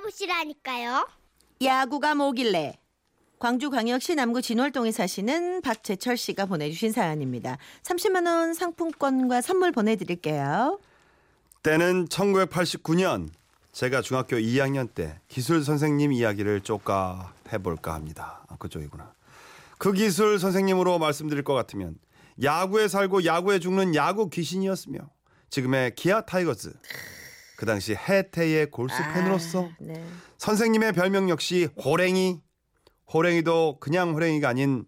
들어보시라니까요. 야구가 뭐길래 광주광역시 남구 진월동에 사시는 박재철 씨가 보내주신 사연입니다. 30만 원 상품권과 선물 보내드릴게요. 때는 1989년 제가 중학교 2학년 때 기술 선생님 이야기를 쪼까 해볼까 합니다. 아, 그쪽이구나. 그 기술 선생님으로 말씀드릴 것 같으면 야구에 살고 야구에 죽는 야구 귀신이었으며 지금의 기아 타이거즈 그 당시 해태의 골수 팬으로서 아, 네. 선생님의 별명 역시 호랭이 호랭이도 그냥 호랭이가 아닌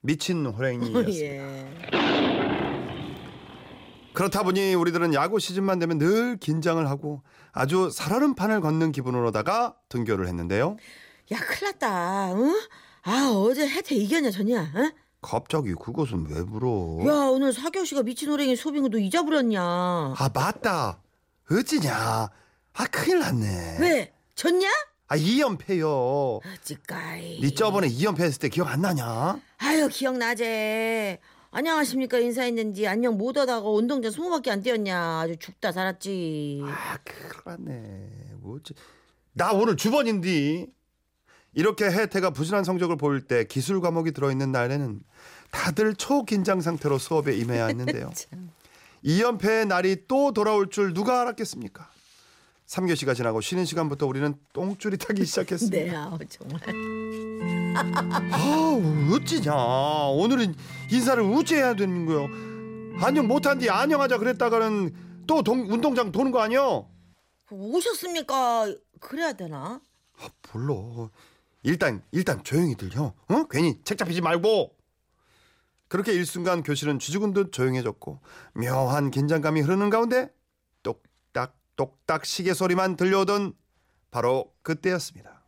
미친 호랭이였습니다. 예. 그렇다 보니 우리들은 야구 시즌만 되면 늘 긴장을 하고 아주 살얼음 판을 걷는 기분으로다가 등교를 했는데요. 야, 큰일 났다. 응? 아, 어제 해태 이겼냐, 졌냐? 응? 갑자기 그것은 왜 물어? 야, 오늘 사교 씨가 미친 호랭이 소빙은너 잊어버렸냐? 아 맞다. 어찌냐? 아 큰일 났네. 왜? 졌냐? 아 2연패요. 어찌까이. 니 저번에 2연패 했을 때 기억 안 나냐? 아유, 기억나제. 안녕하십니까 인사했는지 안녕 못하다가 운동장 20바퀴 안 뛰었냐. 아주 죽다 살았지. 아 큰일 났네. 뭐지? 나 오늘 주번인데. 이렇게 혜태가 부진한 성적을 보일 때 기술 과목이 들어있는 날에는 다들 초긴장 상태로 수업에 임해야 했는데요. 2연패의 날이 또 돌아올 줄 누가 알았겠습니까? 3교시가 지나고 쉬는 시간부터 우리는 똥줄이 타기 시작했습니다. 네, 아우 정말. 아우 어찌냐 오늘은 인사를 우째해야 되는 거요 안녕 못한 뒤 안녕하자 그랬다가는 또 동, 운동장 도는 거 아니요 오셨습니까? 그래야 되나? 아, 몰라 일단 일단 조용히 들려 어 괜히 책 잡히지 말고 그렇게 일순간 교실은 쥐죽은 듯 조용해졌고 묘한 긴장감이 흐르는 가운데 똑딱 똑딱 시계 소리만 들려오던 바로 그때였습니다.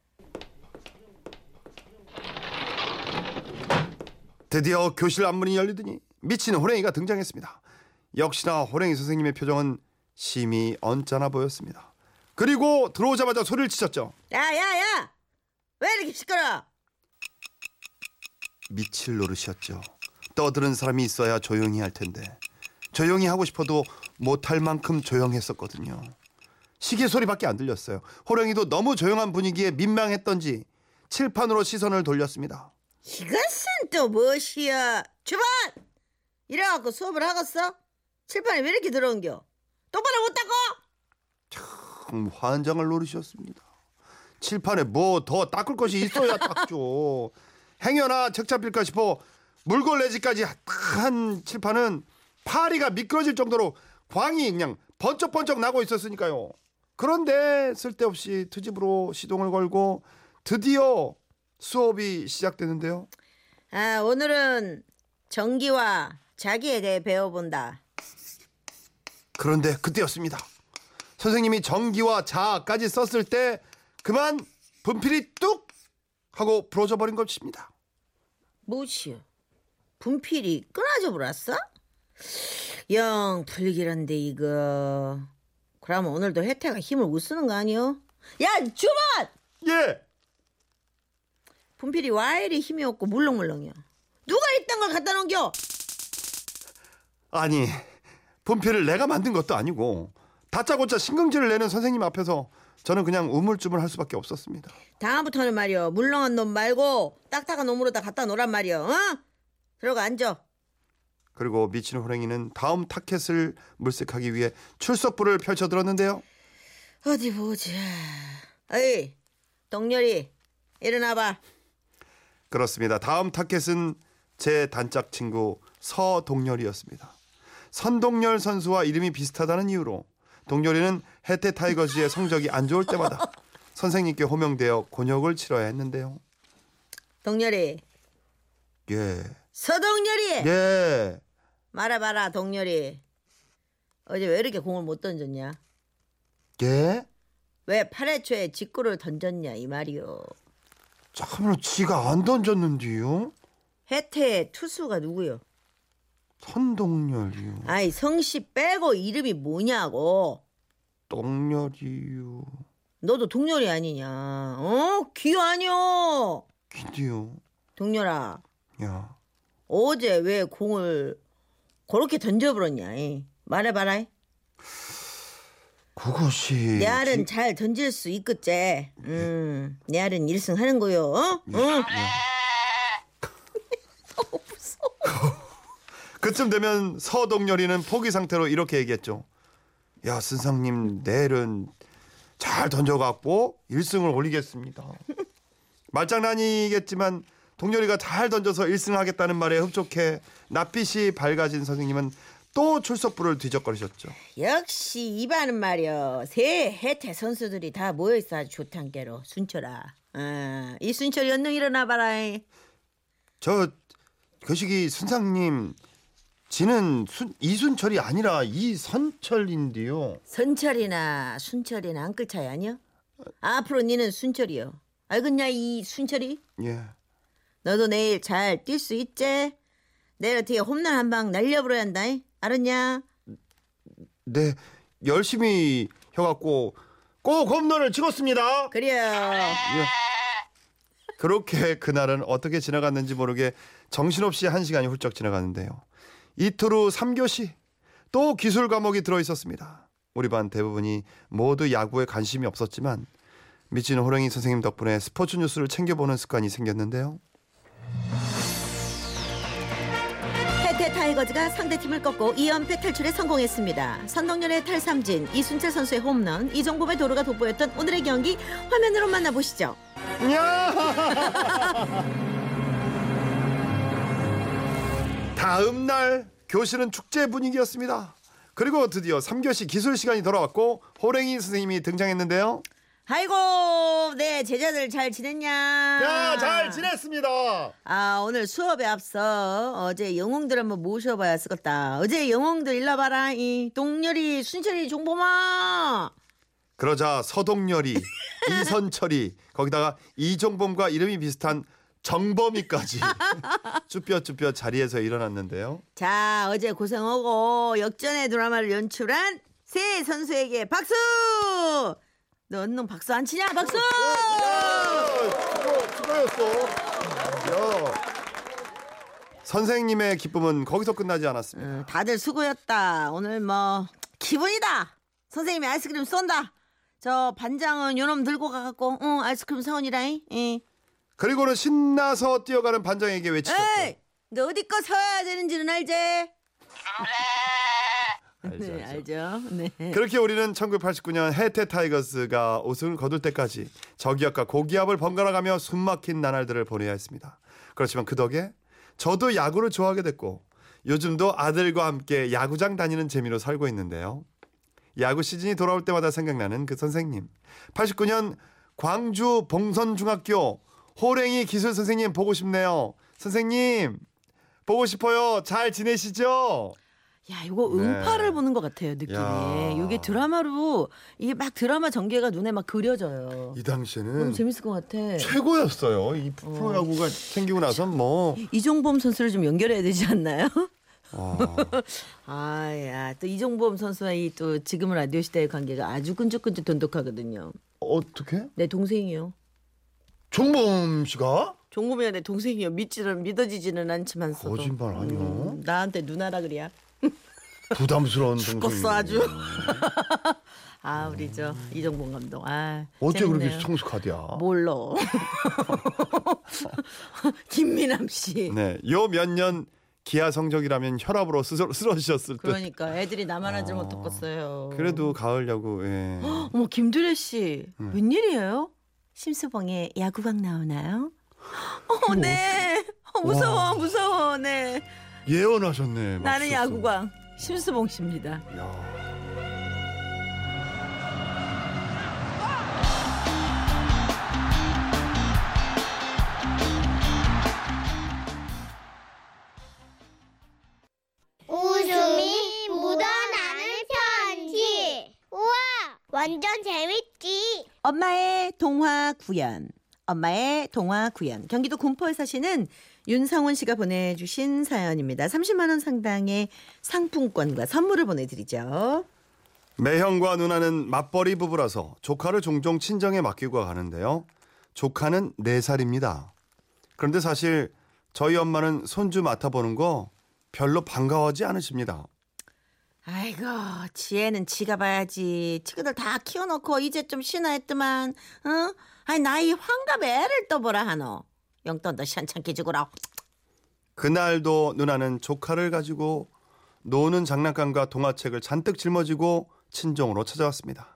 드디어 교실 앞문이 열리더니 미친 호랭이가 등장했습니다. 역시나 호랭이 선생님의 표정은 심히 언짢아 보였습니다. 그리고 들어오자마자 소리를 치셨죠. 야야야! 왜 이렇게 시끄러? 미칠 노릇이었죠. 떠드는 사람이 있어야 조용히 할 텐데 조용히 하고 싶어도 못할 만큼 조용했었거든요. 시계 소리밖에 안 들렸어요. 호랭이도 너무 조용한 분위기에 민망했던지 칠판으로 시선을 돌렸습니다. 이것은 또 무엇이야? 주반! 이래갖고 수업을 하겠어? 칠판에 왜 이렇게 들어온겨? 똑바로 못 닦어? 참 환장을 노리셨습니다. 칠판에 뭐 더 닦을 것이 있어야 닦죠. 행여나 책 잡힐까 싶어 물걸레지까지 한 칠판은 파리가 미끄러질 정도로 광이 그냥 번쩍번쩍 나고 있었으니까요. 그런데 쓸데없이 트집으로 시동을 걸고 드디어 수업이 시작되는데요. 아, 오늘은 정기와 자기에 대해 배워본다. 그런데 그때였습니다. 선생님이 정기와 자까지 썼을 때 그만 분필이 뚝 하고 부러져 버린 것입니다. 뭐시여? 분필이 끊어져 버렸어? 영 불길한데 이거. 그러면 오늘도 혜태가 힘을 못 쓰는 거 아니요? 야 주반! 예. 분필이 와 이리 힘이 없고 물렁물렁이야. 누가 이딴 걸 갖다 놓겨? 아니 분필을 내가 만든 것도 아니고 다짜고짜 신경질을 내는 선생님 앞에서 저는 그냥 우물쭈물할 수밖에 없었습니다. 다음부터는 말이여 물렁한 놈 말고 딱딱한 놈으로 다 갖다 놓란 말이여. 어? 들어가 앉아. 그리고 미친 호랭이는 다음 타켓을 물색하기 위해 출석부를 펼쳐들었는데요. 어디 보자. 어이 동렬이 일어나봐. 그렇습니다. 다음 타켓은 제 단짝 친구 서동열이었습니다. 선동열 선수와 이름이 비슷하다는 이유로 동열이는 해태 타이거즈의 성적이 안 좋을 때마다 선생님께 호명되어 곤욕을 치러야 했는데요. 동렬이 예. 서동렬이 예. 말해봐라 동렬이 어제 왜 이렇게 공을 못 던졌냐? 예? 왜 8회 초에 직구를 던졌냐 이 말이요. 참으로 지가 안 던졌는데요. 혜태의 투수가 누구요? 선동열이요. 아이 성씨 빼고 이름이 뭐냐고. 똥열이요. 너도 동렬이 아니냐? 어? 귀 아니여. 기디요. 동렬아 야. 어제 왜 공을 그렇게 던져버렸냐? 이? 말해봐라. 이. 그것이 내 알은 지- 잘 던질 수 있겠지. 음, 내 알은 1승 하는 거요. 어? 응. 그쯤 되면 서동열이는 포기 상태로 이렇게 얘기했죠. 야 선생님 내일은 잘 던져갖고 1승을 올리겠습니다. 말장난이겠지만 동열이가 잘 던져서 1승 하겠다는 말에 흡족해 낯빛이 밝아진 선생님은 또 출석부를 뒤적거리셨죠. 역시 이반은 말이여 새 해태 선수들이 다 모여있어 아주 좋단 게로 순철아 아, 이 순철이 얼른 일어나 봐라 저 교식이 선생님 지는 순, 이순철이 아니라 이선철인데요. 선철이나 순철이나 한끗 차이 아니여? 앞으로 니는 순철이여 알겠냐 이 순철이? 예. 너도 내일 잘 뛸 수 있지? 내일 어떻게 홈런 한 방 날려버려야 한다 이? 알았냐? 네 열심히 해갖고 꼭 홈런을 찍었습니다. 그래 예. 그렇게 그날은 어떻게 지나갔는지 모르게 정신없이 한 시간이 훌쩍 지나갔는데요. 이틀 후 3교시 또 기술 과목이 들어 있었습니다. 우리 반 대부분이 모두 야구에 관심이 없었지만 미친 호랭이 선생님 덕분에 스포츠 뉴스를 챙겨보는 습관이 생겼는데요. 해태 타이거즈가 상대팀을 꺾고 2연패 탈출에 성공했습니다. 선동열의 탈삼진, 이순철 선수의 홈런, 이종범의 도루가 돋보였던 오늘의 경기 화면으로 만나보시죠. 야! 다음 날 교실은 축제 분위기였습니다. 그리고 드디어 3교시 기술 시간이 돌아왔고 호랭이 선생님이 등장했는데요. 아이고, 네 제자들 잘 지냈냐? 야, 잘 지냈습니다. 아 오늘 수업에 앞서 어제 영웅들 한번 모셔봐야 쓰겠다. 어제 영웅들 일러 봐라. 이 동열이, 순철이, 종범아. 그러자 서동열이, 이선철이, 거기다가 이종범과 이름이 비슷한 정범이까지 쭈뼛쭈뼛 자리에서 일어났는데요. 자 어제 고생하고 역전의 드라마를 연출한 새 선수에게 박수. 너 언능 박수 안 치냐? 박수. 수고, 수고였어. 야. 선생님의 기쁨은 거기서 끝나지 않았습니다. 어, 다들 수고였다. 오늘 뭐 기분이다. 선생님이 아이스크림 쏜다. 저 반장은 요놈 들고 가갖고 응 아이스크림 사 오니라잉. 예. 그리고는 신나서 뛰어가는 반장에게 외치셨죠. 에이, 너 어디 거 사야 되는지는 알지? 알죠, 네, 알죠. 알죠. 네. 그렇게 우리는 1989년 해태 타이거스가 우승을 거둘 때까지 저기압과 고기압을 번갈아가며 숨막힌 나날들을 보내야 했습니다. 그렇지만 그 덕에 저도 야구를 좋아하게 됐고 요즘도 아들과 함께 야구장 다니는 재미로 살고 있는데요. 야구 시즌이 돌아올 때마다 생각나는 그 선생님. 89년 광주 봉선중학교 호랭이 기술 선생님 보고 싶네요. 선생님 보고 싶어요. 잘 지내시죠? 야, 이거 네. 음파를 보는 것 같아요, 느낌이. 야. 이게 드라마로 이게 막 드라마 전개가 눈에 막 그려져요. 이 너무 당시에는 재밌을 것 같아. 최고였어요. 이 프로야구가 생기고 나서 뭐 이종범 선수를 좀 연결해야 되지 않나요? 아, 아, 야, 또 이종범 선수와 이 또 지금은 라디오 시대의 관계가 아주 끈적끈적 돈독하거든요. 어떻게? 내 동생이요. 종범 씨가 종범이가 내 동생이요. 믿지는 믿어지지는 않지만서도. 거짓말 아니요. 음, 나한테 누나라 그래야. 부담스러운. 죽었어 아주. 아 우리 저 이종범 감독. 아 어째 재밌네요. 그렇게 성숙하디야? 몰라. 김미남 씨. 네, 요 몇 년 기아 성적이라면 혈압으로 쓰러, 쓰러지셨을 듯. 그러니까 애들이 나만 하지 못했겠어요. 그래도 가을 야구. 예. 어머 김두래 씨 네. 웬일이에요? 심수봉의 야구방 나오나요? 어, 네. 어, 무서워, 와. 무서워, 네. 예언하셨네. 나는. 야구광 심수봉 씨입니다. 야. 웃음이 묻어나는 편지. 우와, 완전 재밌지. 엄마의 동화 구연. 엄마의 동화 구연. 경기도 군포에 사시는 윤상원 씨가 보내주신 사연입니다. 30만 원 상당의 상품권과 선물을 보내드리죠. 매형과 누나는 맞벌이 부부라서 조카를 종종 친정에 맡기고 가는데요. 조카는 4살입니다. 그런데 사실 저희 엄마는 손주 맡아보는 거 별로 반가워하지 않으십니다. 아이고 지혜는 지가 봐야지 친구들 다 키워놓고 이제 좀 쉬나 했더만 어? 아니 나이 환갑 애를 떠보라 하노 용돈도 시원찮게 주고라 그날도 누나는 조카를 가지고 노는 장난감과 동화책을 잔뜩 짊어지고 친정으로 찾아왔습니다.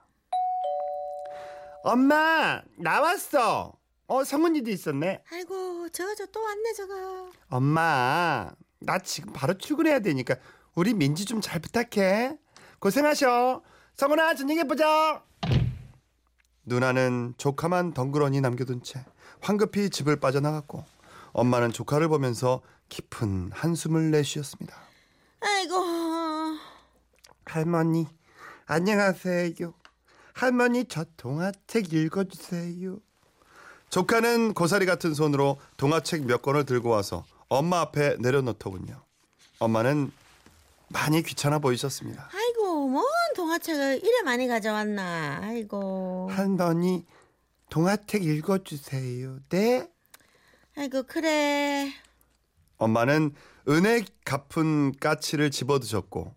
엄마 나왔어. 어 성훈이도 있었네. 아이고 저거 저 또 왔네 저거 엄마 나 지금 바로 출근해야 되니까 우리 민지 좀 잘 부탁해. 고생하셔. 성훈아 저녁에 보자. 누나는 조카만 덩그러니 남겨둔 채 황급히 집을 빠져나갔고 엄마는 조카를 보면서 깊은 한숨을 내쉬었습니다. 아이고 할머니 안녕하세요. 할머니 저 동화책 읽어주세요. 조카는 고사리 같은 손으로 동화책 몇 권을 들고 와서 엄마 앞에 내려놓더군요. 엄마는 많이 귀찮아 보이셨습니다. 아이고 뭔 동화책을 이래 많이 가져왔나 아이고 할머니 동화책 읽어주세요. 네. 아이고 그래 엄마는 은혜 갚은 까치를 집어드셨고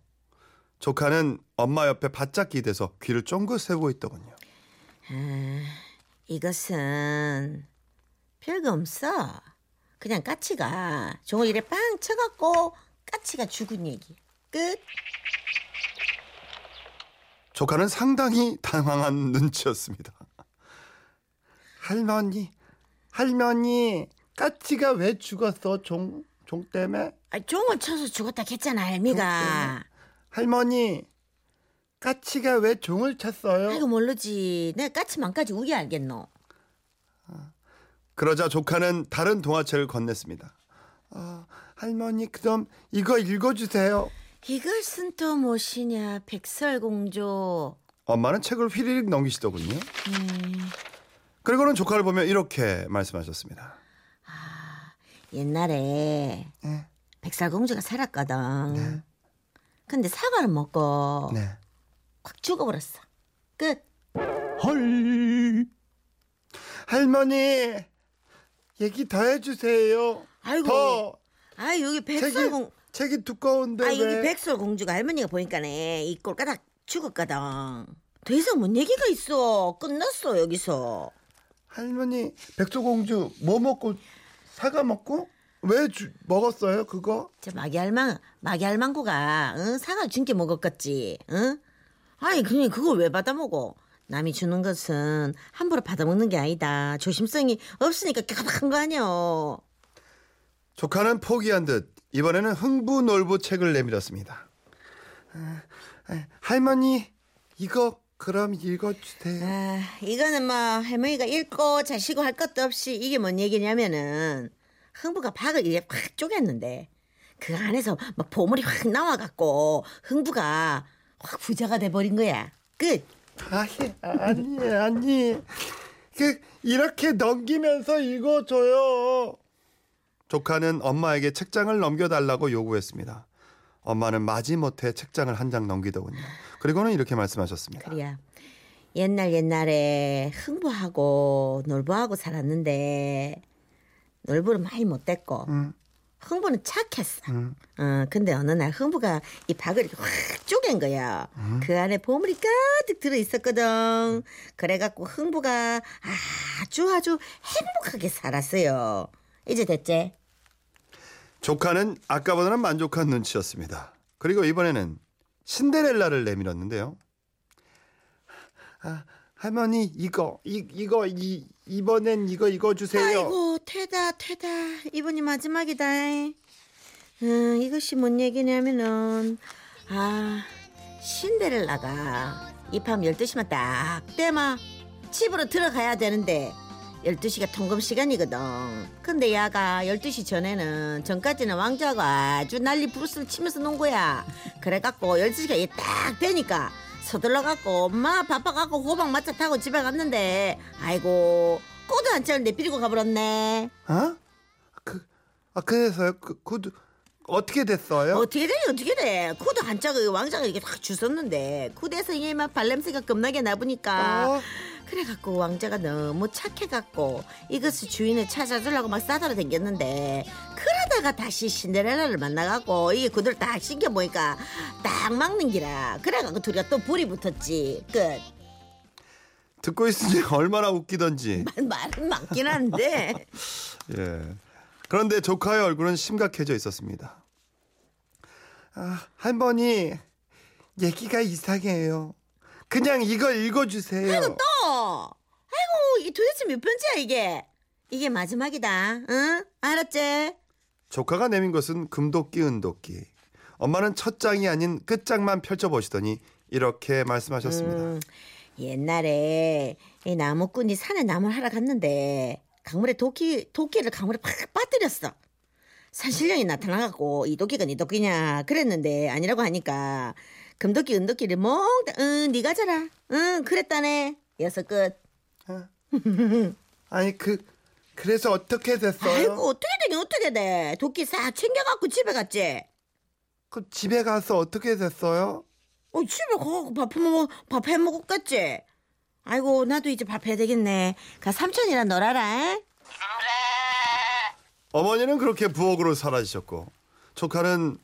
조카는 엄마 옆에 바짝 기대서 귀를 쫑긋 세우고 있더군요. 이것은 별거 없어. 그냥 까치가 종을 이래 빵 쳐갖고 까치가 죽은 얘기. 끝. 조카는 상당히 당황한 눈치였습니다. 할머니, 할머니, 까치가 왜 죽었어? 종, 종 때문에? 아, 종을 쳐서 죽었다 했잖아, 할미가. 할머니, 까치가 왜 종을 쳤어요? 아이고 모르지. 내가 까치만까지 우게 알겠노. 그러자 조카는 다른 동화책을 건넸습니다. 아, 할머니, 그럼 이거 읽어주세요. 이것은 또 무엇이냐, 백설공주. 엄마는 책을 휘리릭 넘기시더군요. 음, 그리고는 조카를 보며 이렇게 말씀하셨습니다. 옛날에 네. 백설공주가 살았거든. 네. 근데 사과를 먹고 네. 확 죽어버렸어. 끝. 헐. 할머니, 얘기 더 해주세요. 아이고. 더. 아 여기 책이, 백설공. 책이 두꺼운데 아 왜? 여기 백설공주가 할머니가 보니까네 이 꼴까닥 죽었거든. 더 이상 뭔 얘기가 있어. 끝났어 여기서. 할머니, 백조공주 뭐 먹고 사과 먹고 왜 주, 먹었어요? 그거? 저 마기할망 마기할망구가 응? 사과 준 게 먹었겠지. 응? 아니 그냥 그걸 왜 받아 먹어? 남이 주는 것은 함부로 받아 먹는 게 아니다. 조심성이 없으니까 깜깜한 거 아니야. 조카는 포기한 듯 이번에는 흥부놀부 책을 내밀었습니다. 아, 아, 할머니, 이거 그럼 읽어주세요. 아, 이거는 뭐 할머니가 읽고 자시고 할 것도 없이 이게 뭔 얘기냐면은 흥부가 박을 이제 확 쪼갰는데 그 안에서 막 보물이 확 나와갖고 흥부가 확 부자가 돼버린 거야. 끝. 아니, 아니, 아니. 그 이렇게 넘기면서 읽어줘요. 조카는 엄마에게 책장을 넘겨달라고 요구했습니다. 엄마는 마지못해 책장을 한 장 넘기더군요. 그리고는 이렇게 말씀하셨습니다. 그래야 옛날 옛날에 흥부하고 놀부하고 살았는데 놀부는 많이 못됐고 음, 흥부는 착했어. 음. 어, 근데 어느 날 흥부가 이 박을 이렇게 확 쪼갠 거야. 그 안에 보물이 가득 들어 있었거든. 그래갖고 흥부가 아주 아주 행복하게 살았어요. 이제 됐지? 조카는 아까보다는 만족한 눈치였습니다. 그리고 이번에는 신데렐라를 내밀었는데요. 아, 할머니 이거 이 이거 이 이번엔 이거 읽어주세요. 아이고 태다 태다 이번이 마지막이다. 음, 이것이 뭔 얘기냐면은 아 신데렐라가 이 밤 12시만 딱 때마 집으로 들어가야 되는데 12시가 통금 시간이거든. 근데 야가 12시 전에는 전까지는 왕자가 아주 난리 부르스를 치면서 논 거야. 그래갖고 12시가 이게 딱 되니까 서둘러갖고 엄마 바빠갖고 호박 마차 타고 집에 갔는데 아이고 꼬도 안 차는데 비리고 가버렸네. 어? 그, 아 그래서요? 그, 그 어떻게 됐어요? 어떻게 돼 어떻게 돼 구도 한자가 왕자가 이렇게 확 주웠는데 구대에서 이만 발냄새가 겁나게 나보니까 어? 그래갖고 왕자가 너무 착해갖고 이것을 주인을 찾아주려고 막 싸돌아 댕겼는데 그러다가 다시 신데렐라를 만나갖고 이게 그들 딱 신겨보니까 딱 막는 기라 그래갖고 둘이가 또 불이 붙었지 끝 듣고 있으니 얼마나 웃기던지. 말은 많긴 한데 예. 그런데 조카의 얼굴은 심각해져 있었습니다. 아, 할머니, 얘기가 이상해요. 그냥 이걸 읽어주세요. 또 아이고 이 도대체 몇 편째야 이게 이게 마지막이다 응 알았지? 조카가 내민 것은 금도끼 은도끼. 엄마는 첫 장이 아닌 끝장만 펼쳐보시더니 이렇게 말씀하셨습니다. 음, 옛날에 이 나무꾼이 산에 나무를 하러 갔는데 강물에 도끼 도끼를 강물에 팍 빠뜨렸어. 산신령이 나타나갖고 이 도끼가 네 도끼냐 그랬는데 아니라고 하니까 금도끼 은도끼를 몽땅 응 네가 져라 응 그랬다네 여섯 끝 아 니 그 그래서 어떻게 됐어요? 아이고 어떻게 되긴 어떻게 돼 도끼 싹 챙겨갖고 집에 갔지 그 집에 가서 어떻게 됐어요? 어 집에 가갖고 밥 해먹 밥 해먹었겠지 아이고 나도 이제 밥 해야 되겠네 가 삼촌이랑 놀아라 어머니는 그렇게 부엌으로 사라지셨고 조카는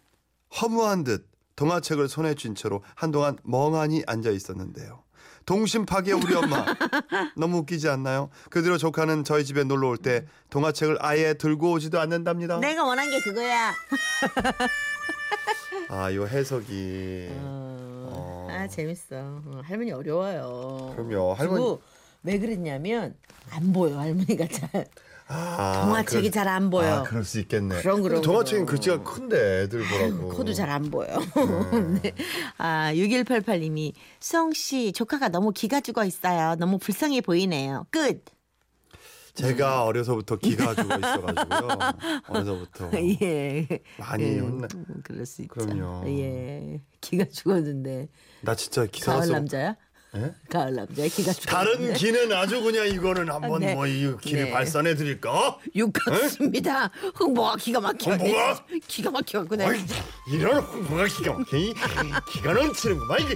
허무한 듯 동화책을 손에 쥔 채로 한동안 멍하니 앉아 있었는데요. 동심 파괴 우리 엄마 너무 웃기지 않나요? 그 뒤로 조카는 저희 집에 놀러 올 때 동화책을 아예 들고 오지도 않는답니다. 내가 원한 게 그거야 아, 이 해석이 어, 아 재밌어. 어, 할머니 어려워요. 그럼요. 할머니 왜 그랬냐면 안 보여 할머니가 잘 아, 동화책이 잘 안 보여. 아, 그럴 수 있겠네. 그럼, 그럼, 동화책은. 글씨가 큰데 애들 보라고. 코도 잘 안 보여. 네. 아 6188님이 수영 씨 조카가 너무 기가 죽어 있어요. 너무 불쌍해 보이네요. 끝. 제가 어려서부터 기가 죽어 있어가지고요. 어려서부터 예. 많이 예, 혼나. 음, 그럴 수 있죠. 그럼요. 예. 기가 죽었는데 나 진짜 기사 가을 써. 남자야? 예? 가을 남자야 기가. 다른 기는 아주 그냥 이거는 한번 네. 뭐이 기를 네. 발산해 드릴까? 육각수입니다. 흥보가 기가 막혀. 흥보가? 기가 내가 어이, 이런 홍보가 기가 막히니 기가 넘치는구만 이게.